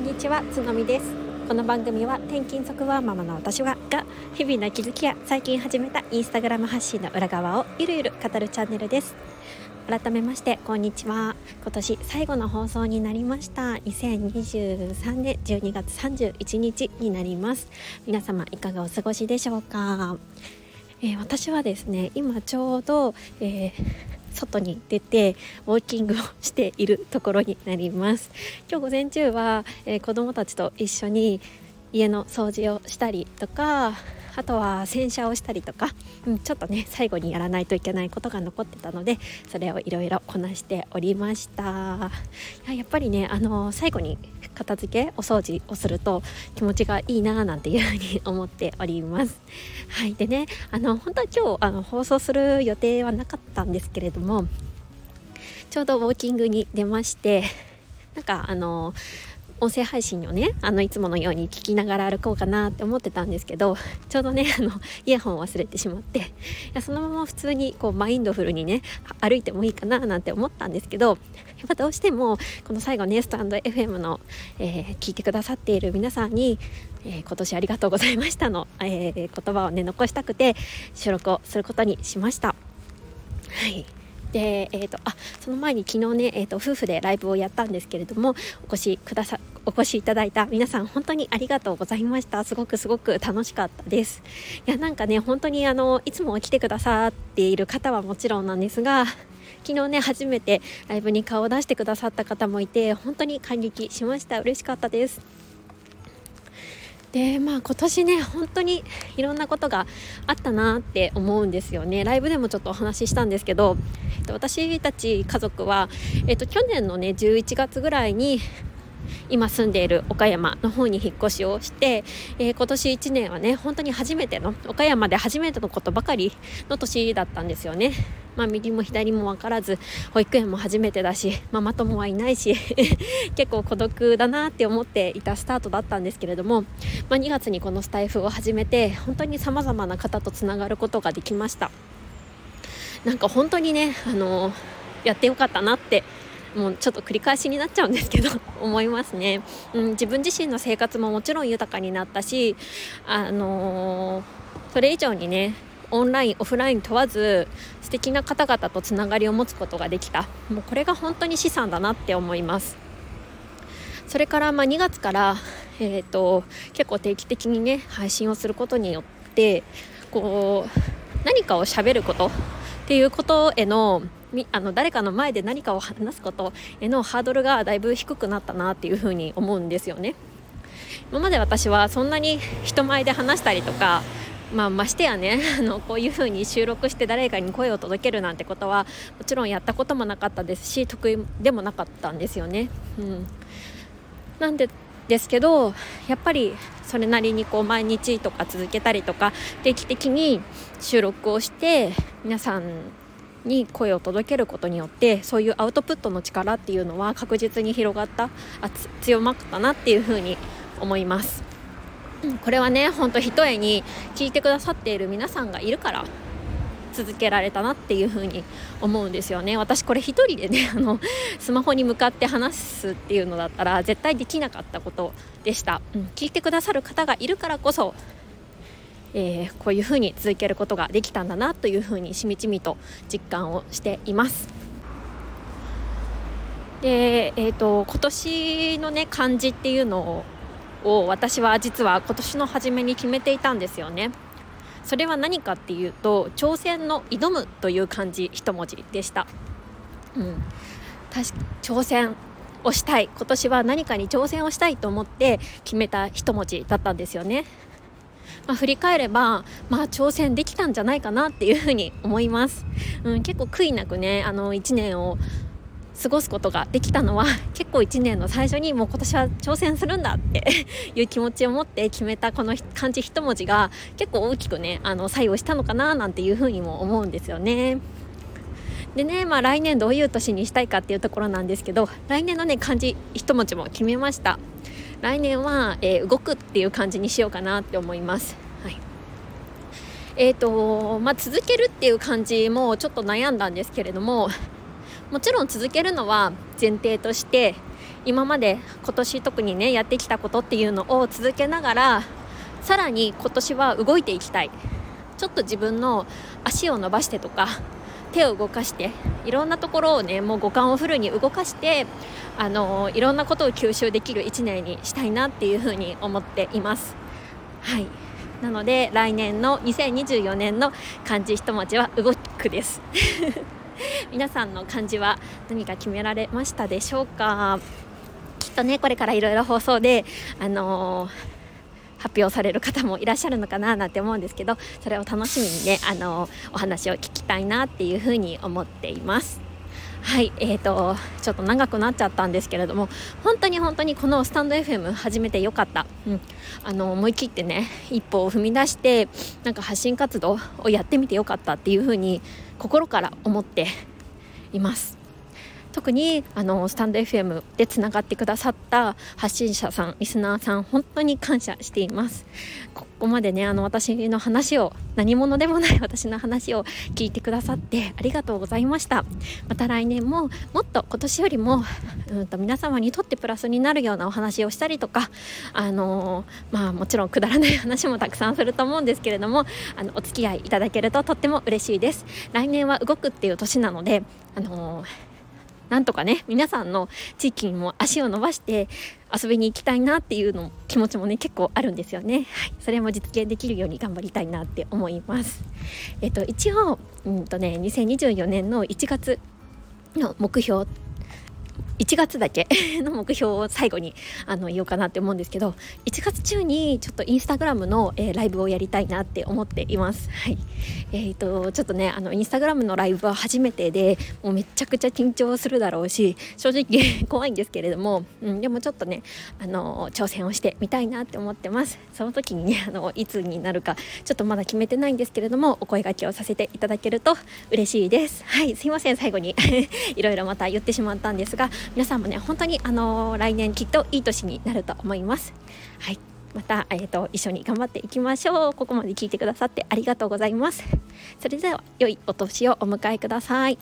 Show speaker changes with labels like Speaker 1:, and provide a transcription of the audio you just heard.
Speaker 1: んにちはつのみです。この番組は転勤即ワーママの私はが日々の気づきや最近始めたインスタグラム発信の裏側をゆるゆる語るチャンネルです。改めましてこんにちは。今年最後の放送になりました。2023年12月31日になります。皆様いかがお過ごしでしょうか、えー、私はですね今ちょうど、えー外に出てウォーキングをしているところになります。今日午前中は、えー、子供たちと一緒に家の掃除をしたりとかあとは洗車をしたりとか、うん、ちょっとね最後にやらないといけないことが残ってたのでそれをいろいろこなしておりました。ややっぱりねあの最後に片付けお掃除をすると気持ちがいいななんていうふうに思っております。はいでねあの本当は今日あの放送する予定はなかったんですけれどもちょうどウォーキングに出ましてなんかあの音声配信をねあのいつものように聞きながら歩こうかなって思ってたんですけどちょうどねあのイヤホンを忘れてしまっていやそのまま普通にこうマインドフルにね歩いてもいいかななんて思ったんですけどやっぱどうしてもこの最後ねスタンド FM の、えー、聞いてくださっている皆さんに、えー、今年ありがとうございましたの、えー、言葉をね残したくて収録をすることにしました。はいで、えーと、あその前に昨日ね、えーと、夫婦でライブをやったんですけれどもお越しくださお越しいただいた皆さん本当にありがとうございました。すごくすごく楽しかったです。いやなんかね本当にあのいつも来てくださっている方はもちろんなんですが昨日ね初めてライブに顔を出してくださった方もいて本当に感激しました。嬉しかったです。でまあ今年ね本当にいろんなことがあったなって思うんですよね。ライブでもちょっとお話ししたんですけど、えっと、私たち家族は、えっと、去年のね11月ぐらいに今住んでいる岡山の方に引っ越しをして、えー、今年1年はね本当に初めての岡山で初めてのことばかりの年だったんですよね。まあ、右も左も分からず保育園も初めてだしママ友はいないし 結構孤独だなって思っていたスタートだったんですけれども、まあ、2月にこのスタイフを始めて本当にさまざまな方とつながることができましたなんか本当にねあのやってよかったなってもうちょっと繰り返しになっちゃうんですけど 思いますね、うん、自分自身の生活ももちろん豊かになったしあのー、それ以上にねオンラインオフライン問わず素敵な方々とつながりを持つことができた。もうこれが本当に資産だなって思います。それからま2月から、えーと、結構定期的にね配信をすることによってこう何かをしゃべることっていうことへのあの誰かの前で何かを話すことへのハードルがだいぶ低くなったなっていうふうに思うんですよね。今まで私はそんなに人前で話したりとかまあ、ましてやね あのこういうふうに収録して誰かに声を届けるなんてことはもちろんやったこともなかったですし得意でもなかったんですよね。うん、なんでですけどやっぱりそれなりにこう毎日とか続けたりとか定期的に収録をして皆さんに声を届けることによってそういうアウトプットの力っていうのは確実に広がったあ強まったなっていうふうに思います。これはねほんとひとえに聞いてくださっている皆さんがいるから続けられたなっていう風に思うんですよね私これ1人でね あのスマホに向かって話すっていうのだったら絶対できなかったことでした、うん、聞いてくださる方がいるからこそえー、こういうふうに続けることができたんだなというふうにしみじみと実感をしています。で、えーと、今年のね漢字っていうのを私は実は今年の初めに決めていたんですよね。それは何かっていうと挑戦の挑むという漢字一文字でした。うん、挑戦をしたい今年は何かに挑戦をしたいと思って決めた一文字だったんですよね。まあ、振り返れば、まあ、挑戦できたんじゃないかなっていうふうに思います、うん、結構悔いなくねあの1年を過ごすことができたのは 結構1年の最初にもう今年は挑戦するんだって いう気持ちを持って決めたこの漢字一文字が結構大きくねあの作用したのかななんていうふうにも思うんですよね。でね、まあ、来年どういう年にしたいかっていうところなんですけど来年のね漢字一文字も決めました来年は、えー、動くっていう感じにしようかなって思います。はいえーとまあ、続けるっていう感じもちょっと悩んだんですけれどももちろん続けるのは前提として今まで今年特にねやってきたことっていうのを続けながらさらに今年は動いていきたいちょっと自分の足を伸ばしてとか手を動かしていろんなところをねもう五感をフルに動かしてあのいろんなことを吸収できる1年にしたいなっていうふうに思っています。はい。なので来年の2024年の漢字一文字は動くです。皆さんの漢字は何か決められましたでしょうか？きっとねこれからいろいろ放送であのー発表される方もいらっしゃるのかななんて思うんですけどそれを楽しみにねあのお話を聞きたいなっていうふうに思っています。はいえーと、ちょっと長くなっちゃったんですけれども本当に本当にこのスタンド FM 始めてよかった、うん、あの思い切ってね一歩を踏み出してなんか発信活動をやってみてよかったっていうふうに心から思っています。特にあのスタンド FM でつながってくださった発信者さんリスナーさん本当に感謝しています。ここまでねあの私の話を何者でもない 私の話を聞いてくださってありがとうございました。また来年ももっと今年よりも、うんと、皆様にとってプラスになるようなお話をしたりとかあのまあもちろんくだらない話もたくさんすると思うんですけれどもあのお付き合いいただけるととっても嬉しいです。来年は動くっていう年なのであのなんとかね皆さんの地域にも足を伸ばして遊びに行きたいなっていうの気持ちもね結構あるんですよね、はい、それも実現できるように頑張りたいなって思います。えっと一応うんとね2024年の1月の目標1月だけ の目標を最後にあの言おうかなって思うんですけど1月中にちょっとインスタグラムの、えー、ライブをやりたいなって思っています。はいえーと、ちょっとねあのインスタグラムのライブは初めてでもうめちゃくちゃ緊張するだろうし正直 怖いんですけれども、うん、でもちょっとねあの挑戦をしてみたいなって思ってます。その時にねあのいつになるかちょっとまだ決めてないんですけれどもお声がけをさせていただけると嬉しいです。はいすいません最後に いろいろまた言ってしまったんですが皆さんもね本当にあの来年きっといい年になると思います。はい。また、えーと、一緒に頑張っていきましょう。ここまで聞いてくださってありがとうございます。それでは良いお年をお迎えください。